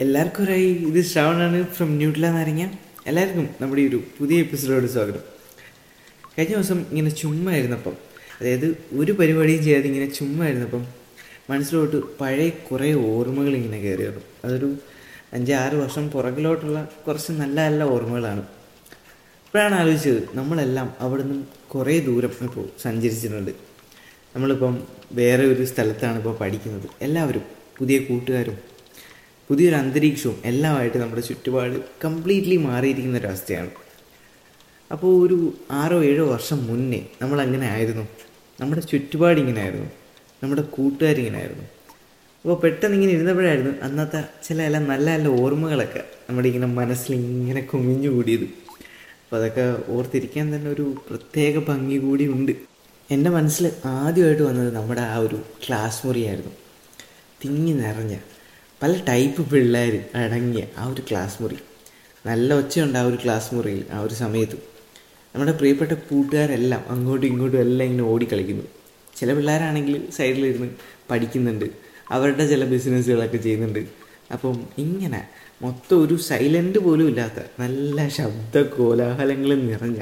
എല്ലാവർക്കും ഒരായി ഇത് ശ്രാവണാണ് ഫ്രം ന്യൂട്ല നാരങ്ങ. എല്ലാവർക്കും നമ്മുടെ ഒരു പുതിയ എപ്പിസോഡോട് സ്വാഗതം. കഴിഞ്ഞ ദിവസം ഇങ്ങനെ ചുമ്മാ ഇരുന്നപ്പം അതായത് ഒരു പരിപാടിയും ചെയ്യാതെ ഇങ്ങനെ ചുമ്മാ ഇരുന്നപ്പം മനസ്സിലോട്ട് പഴയ കുറേ ഓർമ്മകൾ ഇങ്ങനെ കയറി വരും അതൊരു അഞ്ചാറ് വർഷം പുറകിലോട്ടുള്ള കുറച്ച് നല്ല നല്ല ഓർമ്മകളാണ്. ഇപ്പോഴാണ് ആലോചിച്ചത് നമ്മളെല്ലാം അവിടെ നിന്നും കുറേ ദൂരം ഇപ്പോൾ സഞ്ചരിച്ചിട്ടുണ്ട്. നമ്മളിപ്പം വേറെ ഒരു സ്ഥലത്താണ് ഇപ്പോൾ പഠിക്കുന്നത്. എല്ലാവരും പുതിയ കൂട്ടുകാരും പുതിയൊരു അന്തരീക്ഷവും എല്ലാമായിട്ട് നമ്മുടെ ചുറ്റുപാട് കംപ്ലീറ്റ്ലി മാറിയിരിക്കുന്ന ഒരവസ്ഥയാണ് അപ്പോൾ ഒരു ആറോ ഏഴോ വർഷം മുന്നേ നമ്മൾ അങ്ങനെ ആയിരുന്നു. നമ്മുടെ ചുറ്റുപാട് ഇങ്ങനെ ആയിരുന്നു നമ്മുടെ കൂട്ടുകാരിങ്ങനെ ആയിരുന്നു അപ്പോൾ പെട്ടെന്ന് ഇങ്ങനെ ഇരുന്നപ്പോഴായിരുന്നു അന്നത്തെ ചില എല്ലാം നല്ല നല്ല ഓർമ്മകളൊക്കെ നമ്മുടെ ഇങ്ങനെ മനസ്സിൽ ഇങ്ങനെ കുമിഞ്ഞു കൂടിയത്. അപ്പോൾ അതൊക്കെ ഓർത്തിരിക്കാൻ തന്നെ ഒരു പ്രത്യേക ഭംഗി കൂടി ഉണ്ട്. എന്റെ മനസ്സിൽ ആദ്യമായിട്ട് വന്നത് നമ്മുടെ ആ ഒരു ക്ലാസ് മുറിയായിരുന്നു. തിങ്ങി നിറഞ്ഞ പല ടൈപ്പ് പിള്ളേർ അടങ്ങിയ ആ ഒരു ക്ലാസ് മുറി. നല്ല ഒച്ചയുണ്ട് ആ ഒരു ക്ലാസ് മുറിയിൽ ആ ഒരു സമയത്ത്. നമ്മുടെ പ്രിയപ്പെട്ട കൂട്ടുകാരെല്ലാം അങ്ങോട്ടും ഇങ്ങോട്ടും എല്ലാം ഇങ്ങനെ ഓടിക്കളിക്കുന്നു. ചില പിള്ളേരാണെങ്കിൽ സൈഡിലിരുന്ന് പഠിക്കുന്നുണ്ട്. അവരുടെ ചില ബിസിനസ്സുകളൊക്കെ ചെയ്യുന്നുണ്ട്. അപ്പം ഇങ്ങനെ മൊത്തം ഒരു സൈലന്റ് പോലും ഇല്ലാത്ത നല്ല ശബ്ദ കോലാഹലങ്ങൾ നിറഞ്ഞ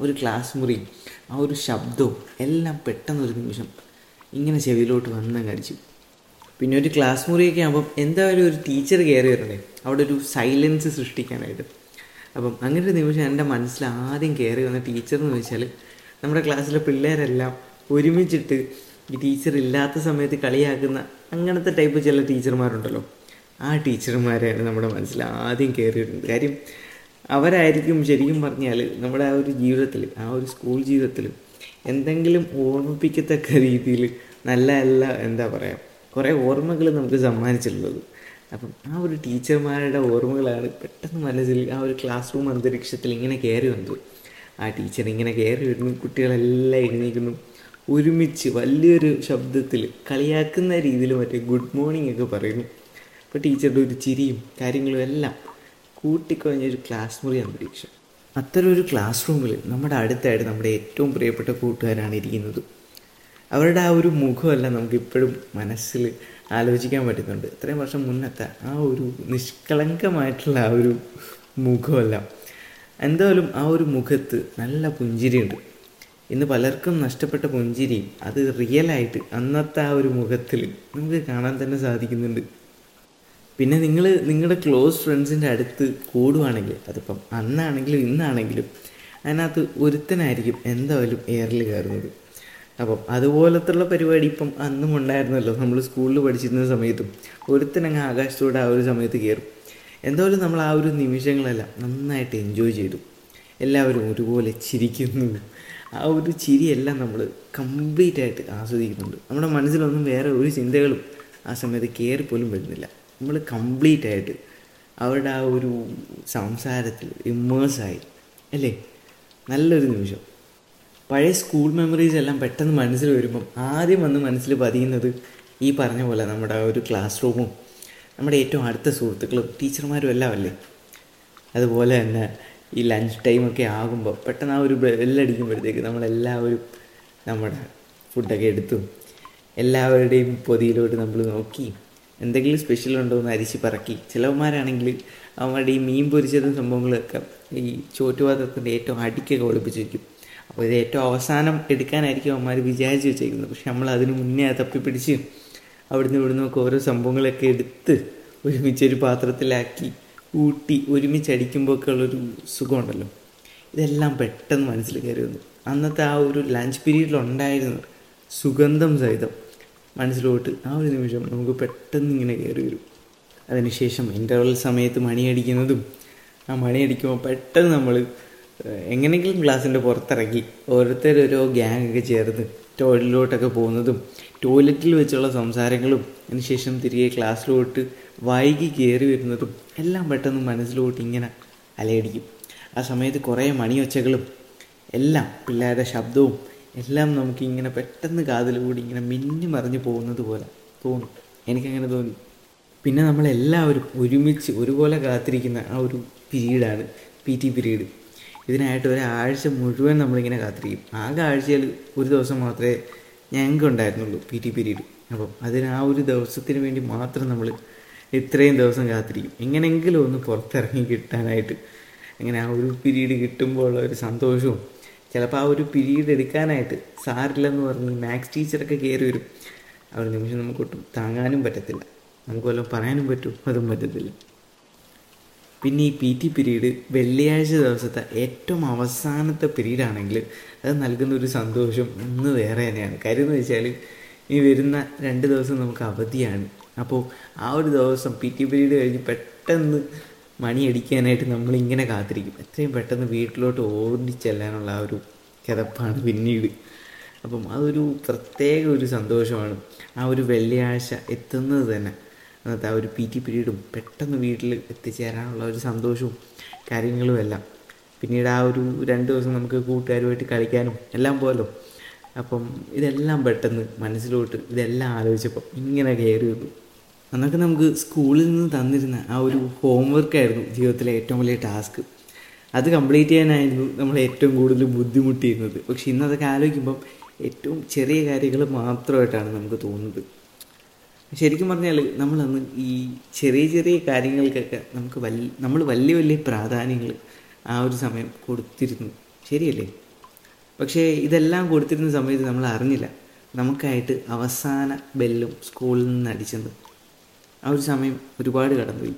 ഒരു ക്ലാസ് മുറി ആ ഒരു ശബ്ദവും എല്ലാം പെട്ടെന്നൊരു നിമിഷം ഇങ്ങനെ ചെവിയിലോട്ട് വന്നങ്ങ് അടിച്ചു. പിന്നെ ഒരു ക്ലാസ് മുറിയൊക്കെ ആകുമ്പം എന്തായാലും ഒരു ടീച്ചർ കയറി വരണേ? അവിടെ ഒരു സൈലൻസ് സൃഷ്ടിക്കാനായിട്ട്. അപ്പം അങ്ങനെ ഒരു നിമിഷം എന്റെ മനസ്സിൽ ആദ്യം കയറി വന്ന ടീച്ചർ എന്ന് വെച്ചാൽ നമ്മുടെ ക്ലാസ്സിലെ പിള്ളേരെല്ലാം ഒരുമിച്ചിട്ട് ഈ ടീച്ചർ ഇല്ലാത്ത സമയത്ത് കളിയാക്കുന്ന അങ്ങനത്തെ ടൈപ്പ് ചില ടീച്ചർമാരുണ്ടല്ലോ ആ ടീച്ചർമാരെയാണ് നമ്മുടെ മനസ്സിൽ ആദ്യം കയറി വരുന്നത്. കാര്യം അവരായിരിക്കും ശരിക്കും പറഞ്ഞാൽ നമ്മുടെ ആ ഒരു ജീവിതത്തിൽ ആ ഒരു സ്കൂൾ ജീവിതത്തിൽ എന്തെങ്കിലും ഓർമ്മിപ്പിക്കത്തക്ക രീതിയിൽ നല്ല നല്ല എന്താ പറയുക കുറേ ഓർമ്മകൾ നമുക്ക് സമ്മാനിച്ചിട്ടുള്ളത്. അപ്പം ആ ഒരു ടീച്ചർമാരുടെ ഓർമ്മകളാണ് പെട്ടെന്ന് മനസ്സിൽ ആ ഒരു ക്ലാസ് റൂം അന്തരീക്ഷത്തിൽ ഇങ്ങനെ കയറി വന്നത്. ആ ടീച്ചർ ഇങ്ങനെ കയറി വരുന്നു കുട്ടികളെല്ലാം എഴുന്നേക്കുന്നു ഒരുമിച്ച് വലിയൊരു ശബ്ദത്തിൽ കളിയാക്കുന്ന രീതിയിൽ മറ്റേ ഗുഡ് മോർണിംഗ് ഒക്കെ പറയുന്നു. അപ്പോൾ ടീച്ചറുടെ ഒരു ചിരിയും കാര്യങ്ങളും എല്ലാം കൂട്ടിക്കുറഞ്ഞൊരു ക്ലാസ് മുറി അന്തരീക്ഷം. അത്തരം ഒരു ക്ലാസ് റൂമിൽ നമ്മുടെ അടുത്തായിട്ട് നമ്മുടെ ഏറ്റവും പ്രിയപ്പെട്ട കൂട്ടുകാരാണ് ഇരിക്കുന്നത്. അവരുടെ ആ ഒരു മുഖമല്ല നമുക്ക് ഇപ്പോഴും മനസ്സിൽ ആലോചിക്കാൻ പറ്റുന്നുണ്ട്. ഇത്രയും വർഷം മുന്നത്തെ ആ ഒരു നിഷ്കളങ്കമായിട്ടുള്ള ആ ഒരു മുഖമല്ല. എന്തായാലും ആ ഒരു മുഖത്ത് നല്ല പുഞ്ചിരിയുണ്ട്. ഇന്ന് പലർക്കും നഷ്ടപ്പെട്ട പുഞ്ചിരി അത് റിയലായിട്ട് അന്നത്തെ ആ ഒരു മുഖത്തിൽ നമുക്ക് കാണാൻ തന്നെ സാധിക്കുന്നുണ്ട്. പിന്നെ നിങ്ങൾ നിങ്ങളുടെ ക്ലോസ് ഫ്രണ്ട്സിന്റെ അടുത്ത് കൂടുവാണെങ്കിൽ അതിപ്പം അന്നാണെങ്കിലും ഇന്നാണെങ്കിലും അതിനകത്ത് ഒരുത്തനായിരിക്കും എന്തായാലും എയറിൽ കയറുന്നത്. അപ്പം അതുപോലത്തുള്ള പരിപാടി ഇപ്പം അന്നും ഉണ്ടായിരുന്നല്ലോ. നമ്മൾ സ്കൂളിൽ പഠിച്ചിരുന്ന സമയത്തും ഒരുത്തനങ്ങ് ആകാശത്തോടെ ആ ഒരു സമയത്ത് കയറും. എന്തായാലും നമ്മൾ ആ ഒരു നിമിഷങ്ങളെല്ലാം നന്നായിട്ട് എൻജോയ് ചെയ്തു. എല്ലാവരും ഒരുപോലെ ചിരിക്കുന്നു. ആ ഒരു ചിരിയെല്ലാം നമ്മൾ കംപ്ലീറ്റ് ആയിട്ട് ആസ്വദിക്കുന്നുണ്ട്. നമ്മുടെ മനസ്സിലൊന്നും വേറെ ഒരു ചിന്തകളും ആ സമയത്ത് കയറി പോലും വരുന്നില്ല. നമ്മൾ കംപ്ലീറ്റ് ആയിട്ട് അവരുടെ ആ ഒരു സംസാരത്തിൽ ഇമ്മേഴ്സായി അല്ലേ? നല്ലൊരു നിമിഷം. പഴയ സ്കൂൾ മെമ്മറീസ് എല്ലാം പെട്ടെന്ന് മനസ്സിൽ വരുമ്പം ആദ്യം വന്ന് മനസ്സിൽ പതിയുന്നത് ഈ പറഞ്ഞ പോലെ നമ്മുടെ ഒരു ക്ലാസ് റൂമും നമ്മുടെ ഏറ്റവും അടുത്ത സുഹൃത്തുക്കളും ടീച്ചർമാരും എല്ലാം അല്ലേ? അതുപോലെ തന്നെ ഈ ലഞ്ച് ടൈമൊക്കെ ആകുമ്പോൾ പെട്ടെന്ന് ആ ഒരു ബെല്ലടിക്കുമ്പോഴത്തേക്ക് നമ്മളെല്ലാവരും നമ്മുടെ ഫുഡൊക്കെ എടുത്തു എല്ലാവരുടെയും പൊതിയിലോട്ട് നമ്മൾ നോക്കി എന്തെങ്കിലും സ്പെഷ്യൽ ഉണ്ടോ എന്ന് അരിച്ച് പറക്കി. ചിലവന്മാരാണെങ്കിൽ അവരുടെ ഈ മീൻ പൊരിച്ചതും സംഭവങ്ങളൊക്കെ ഈ ചോറ്റുപാത്രത്തിന്റെ ഏറ്റവും അടിക്കൊക്കെ ഒളിപ്പിച്ച് ഇത് ഏറ്റവും അവസാനം എടുക്കാനായിരിക്കും അവന്മാർ വിചാരിച്ച് വെച്ചേക്കുന്നത്. പക്ഷെ നമ്മൾ അതിന് മുന്നേ തപ്പിപ്പിടിച്ച് അവിടുന്ന് ഇവിടുന്ന് ഒക്കെ ഓരോ സംഭവങ്ങളൊക്കെ എടുത്ത് ഒരുമിച്ചൊരു പാത്രത്തിലാക്കി ഊട്ടി ഒരുമിച്ച് അടിക്കുമ്പോഴൊക്കെ ഉള്ളൊരു സുഖമുണ്ടല്ലോ. ഇതെല്ലാം പെട്ടെന്ന് മനസ്സിൽ കയറി വന്നു. അന്നത്തെ ആ ഒരു ലഞ്ച് പീരീഡിലുണ്ടായിരുന്നു സുഗന്ധം സഹിതം മനസ്സിലോട്ട് ആ ഒരു നിമിഷം നമുക്ക് പെട്ടെന്ന് ഇങ്ങനെ കയറി വരും. അതിനുശേഷം ഇന്റർവൽ സമയത്ത് മണിയടിക്കുന്നതും ആ മണിയടിക്കുമ്പോൾ പെട്ടെന്ന് നമ്മൾ എങ്ങനെയെങ്കിലും ക്ലാസ്സിന്റെ പുറത്തിറങ്ങി ഓരോരുത്തർ ഓരോ ഗ്യാങ് ഒക്കെ ചേർന്ന് ടോയ്ലറ്റിലോട്ടൊക്കെ പോകുന്നതും ടോയ്ലറ്റിൽ വെച്ചുള്ള സംസാരങ്ങളും അതിനുശേഷം തിരികെ ക്ലാസ്സിലോട്ട് വൈകി കയറി വരുന്നതും എല്ലാം പെട്ടെന്ന് മനസ്സിലോട്ട് ഇങ്ങനെ അലയടിക്കും. ആ സമയത്ത് കുറേ മണിയൊച്ചകളും എല്ലാം പിള്ളേരുടെ ശബ്ദവും എല്ലാം നമുക്കിങ്ങനെ പെട്ടെന്ന് കാതിലൂടെ ഇങ്ങനെ മിന്നി മറിഞ്ഞു പോകുന്നത് പോലെ തോന്നും. എനിക്കങ്ങനെ തോന്നി. പിന്നെ നമ്മളെല്ലാവരും ഒരുമിച്ച് ഒരുപോലെ കാത്തിരിക്കുന്ന ആ ഒരു പീരീഡാണ് പി ടി പീരീഡ്. ഇതിനായിട്ട് ഒരാഴ്ച മുഴുവൻ നമ്മളിങ്ങനെ കാത്തിരിക്കും. ആകെ ആഴ്ചയിൽ ഒരു ദിവസം മാത്രമേ ഞങ്ങൾക്ക് ഉണ്ടായിരുന്നുള്ളൂ പി ടി പീരീഡ്. അപ്പം അതിന് ആ ഒരു ദിവസത്തിന് വേണ്ടി മാത്രം നമ്മൾ ഇത്രയും ദിവസം കാത്തിരിക്കും. എങ്ങനെയെങ്കിലും ഒന്ന് പുറത്തിറങ്ങി കിട്ടാനായിട്ട്. അങ്ങനെ ആ ഒരു പീരീഡ് കിട്ടുമ്പോൾ ഉള്ള ഒരു സന്തോഷവും ചിലപ്പോൾ ആ ഒരു പീരീഡ് എടുക്കാനായിട്ട് സാറില്ലെന്ന് പറഞ്ഞ് മാത്സ് ടീച്ചറൊക്കെ കയറി വരും. ആ ഒരു നിമിഷം നമുക്ക് ഒട്ടും താങ്ങാനും പറ്റത്തില്ല. നമുക്ക് വല്ലതും പറയാനും പറ്റും അതും പറ്റത്തില്ല. പിന്നെ ഈ പി ടി പീരീഡ് വെള്ളിയാഴ്ച ദിവസത്തെ ഏറ്റവും അവസാനത്തെ പിരീഡ് ആണെങ്കിൽ അത് നൽകുന്ന ഒരു സന്തോഷം ഒന്ന് വേറെ തന്നെയാണ്. കാര്യം എന്ന് വെച്ചാൽ ഈ വരുന്ന രണ്ട് ദിവസം നമുക്ക് അവധിയാണ്. അപ്പോൾ ആ ഒരു ദിവസം പി ടി പീരീഡ് കഴിഞ്ഞ് പെട്ടെന്ന് മണിയടിക്കാനായിട്ട് നമ്മളിങ്ങനെ കാത്തിരിക്കും. എത്രയും പെട്ടെന്ന് വീട്ടിലോട്ട് ഓടിച്ചെല്ലാനുള്ള ആ ഒരു കിതപ്പാണ് പിന്നീട്. അപ്പം അതൊരു പ്രത്യേക ഒരു സന്തോഷമാണ്. ആ ഒരു വെള്ളിയാഴ്ച എത്തുന്നത് തന്നെ. അന്നത്തെ ആ ഒരു പി ടി പീരീഡും പെട്ടെന്ന് വീട്ടിൽ എത്തിച്ചേരാനുള്ള ഒരു സന്തോഷവും കാര്യങ്ങളും എല്ലാം. പിന്നീട് ആ ഒരു രണ്ട് ദിവസം നമുക്ക് കൂട്ടുകാരുമായിട്ട് കളിക്കാനും എല്ലാം പോലോ അപ്പം ഇതെല്ലാം പെട്ടെന്ന് മനസ്സിലോട്ട് ഇതെല്ലാം ആലോചിച്ചപ്പോൾ ഇങ്ങനെ കയറി വന്നു. അന്നൊക്കെ നമുക്ക് സ്കൂളിൽ നിന്ന് തന്നിരുന്ന ആ ഒരു ഹോംവർക്ക് ആയിരുന്നു ജീവിതത്തിലെ ഏറ്റവും വലിയ ടാസ്ക് അത് കംപ്ലീറ്റ് ചെയ്യാനായിരുന്നു നമ്മൾ ഏറ്റവും കൂടുതൽ ബുദ്ധിമുട്ടിയിരുന്നത്. പക്ഷെ ഇന്നതൊക്കെ ആലോചിക്കുമ്പം ഏറ്റവും ചെറിയ കാര്യങ്ങൾ മാത്രമായിട്ടാണ് നമുക്ക് തോന്നുന്നത്. ശരിക്കും പറഞ്ഞാൽ നമ്മളന്ന് ഈ ചെറിയ ചെറിയ കാര്യങ്ങൾക്കൊക്കെ നമുക്ക് വലിയ നമ്മൾ വലിയ വലിയ പ്രാധാന്യങ്ങൾ ആ ഒരു സമയം കൊടുത്തിരുന്നു. ശരിയല്ലേ? പക്ഷേ ഇതെല്ലാം കൊടുത്തിരുന്ന സമയത്ത് നമ്മൾ അറിഞ്ഞില്ല. നമുക്കായിട്ട് അവസാന ബെല്ലും സ്കൂളിൽ നിന്ന് അടിച്ചത്. ആ ഒരു സമയം ഒരുപാട് കടന്നുപോയി.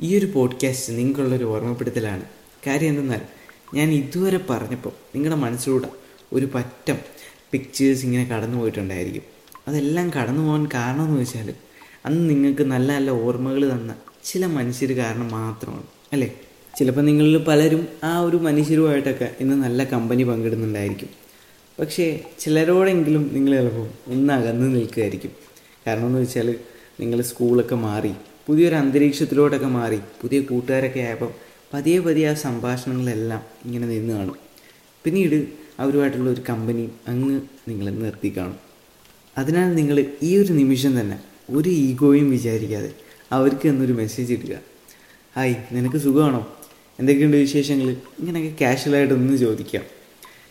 ഈ ഒരു പോഡ്കാസ്റ്റ് നിങ്ങൾക്കുള്ളൊരു ഓർമ്മപ്പെടുത്തലാണ്. കാര്യം എന്തെന്നാൽ ഞാൻ ഇതുവരെ പറഞ്ഞപ്പോൾ നിങ്ങളുടെ മനസ്സിലൂടെ ഒരു പറ്റം പിക്ചേഴ്സ് ഇങ്ങനെ കടന്നു പോയിട്ടുണ്ടായിരിക്കും അതെല്ലാം കടന്നു പോകാൻ കാരണം എന്ന് വെച്ചാൽ അന്ന് നിങ്ങൾക്ക് നല്ല നല്ല ഓർമ്മകൾ തന്ന ചില മനുഷ്യർ കാരണം മാത്രമാണ് അല്ലേ? ചിലപ്പോൾ നിങ്ങളിൽ പലരും ആ ഒരു മനുഷ്യരുമായിട്ടൊക്കെ ഇന്ന് നല്ല കമ്പനി പങ്കിടുന്നുണ്ടായിരിക്കും. പക്ഷേ ചിലരോടെങ്കിലും നിങ്ങൾ ചിലപ്പോൾ ഒന്ന് അകന്ന് നിൽക്കുകയായിരിക്കും കാരണം എന്ന് വെച്ചാൽ നിങ്ങൾ സ്കൂളൊക്കെ മാറി പുതിയൊരു അന്തരീക്ഷത്തിലോട്ടൊക്കെ മാറി പുതിയ കൂട്ടുകാരൊക്കെ ആയപ്പോൾ പതിയെ പതിയെ ആ സംഭാഷണങ്ങളെല്ലാം ഇങ്ങനെ നിന്ന് കാണും. പിന്നീട് അവരുമായിട്ടുള്ള ഒരു കമ്പനി അങ്ങ് നിങ്ങൾ നിർത്തി കാണും. അതിനാൽ നിങ്ങൾ ഈ ഒരു നിമിഷം തന്നെ ഒരു ഈഗോയും വിചാരിക്കാതെ അവർക്ക് എന്നൊരു മെസ്സേജ് ഇടുക. ഹായ് നിനക്ക് സുഖമാണോ? എന്തൊക്കെയുണ്ട് വിശേഷങ്ങൾ? ഇങ്ങനെയൊക്കെ കാഷ്വലായിട്ടൊന്ന് ചോദിക്കാം.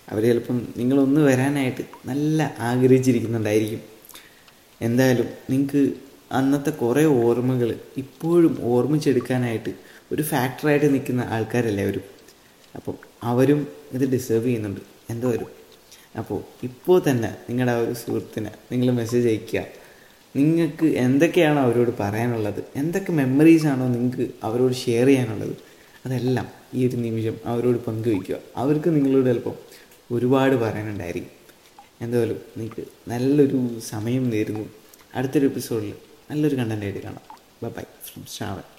അവർ ചിലപ്പം നിങ്ങളൊന്ന് വരാനായിട്ട് നല്ല ആഗ്രഹിച്ചിരിക്കുന്നുണ്ടായിരിക്കും. എന്തായാലും നിങ്ങൾക്ക് അന്നത്തെ കുറേ ഓർമ്മകൾ ഇപ്പോഴും ഓർമ്മിച്ചെടുക്കാനായിട്ട് ഒരു ഫാക്ടറായിട്ട് നിൽക്കുന്ന ആൾക്കാരല്ലേ അവരും. അപ്പം അവരും ഇത് ഡിസേർവ് ചെയ്യുന്നുണ്ട്. എന്തോ വരും അപ്പോൾ ഇപ്പോൾ തന്നെ നിങ്ങളുടെ ആ ഒരു സുഹൃത്തിന് നിങ്ങൾ മെസ്സേജ് അയക്കുക നിങ്ങൾക്ക് എന്തൊക്കെയാണോ അവരോട് പറയാനുള്ളത്? എന്തൊക്കെ മെമ്മറീസാണോ നിങ്ങൾക്ക് അവരോട് ഷെയർ ചെയ്യാനുള്ളത്? അതെല്ലാം ഈ ഒരു നിമിഷം അവരോട് പങ്കുവയ്ക്കുക. അവർക്ക് നിങ്ങളോട് ചിലപ്പം ഒരുപാട് പറയാനുണ്ടായിരിക്കും. എന്തായാലും നിങ്ങൾക്ക് നല്ലൊരു സമയം നേരുന്നു. അടുത്തൊരു എപ്പിസോഡിൽ നല്ലൊരു കണ്ടന്റായിട്ട് കാണാം. Bye from Shravan.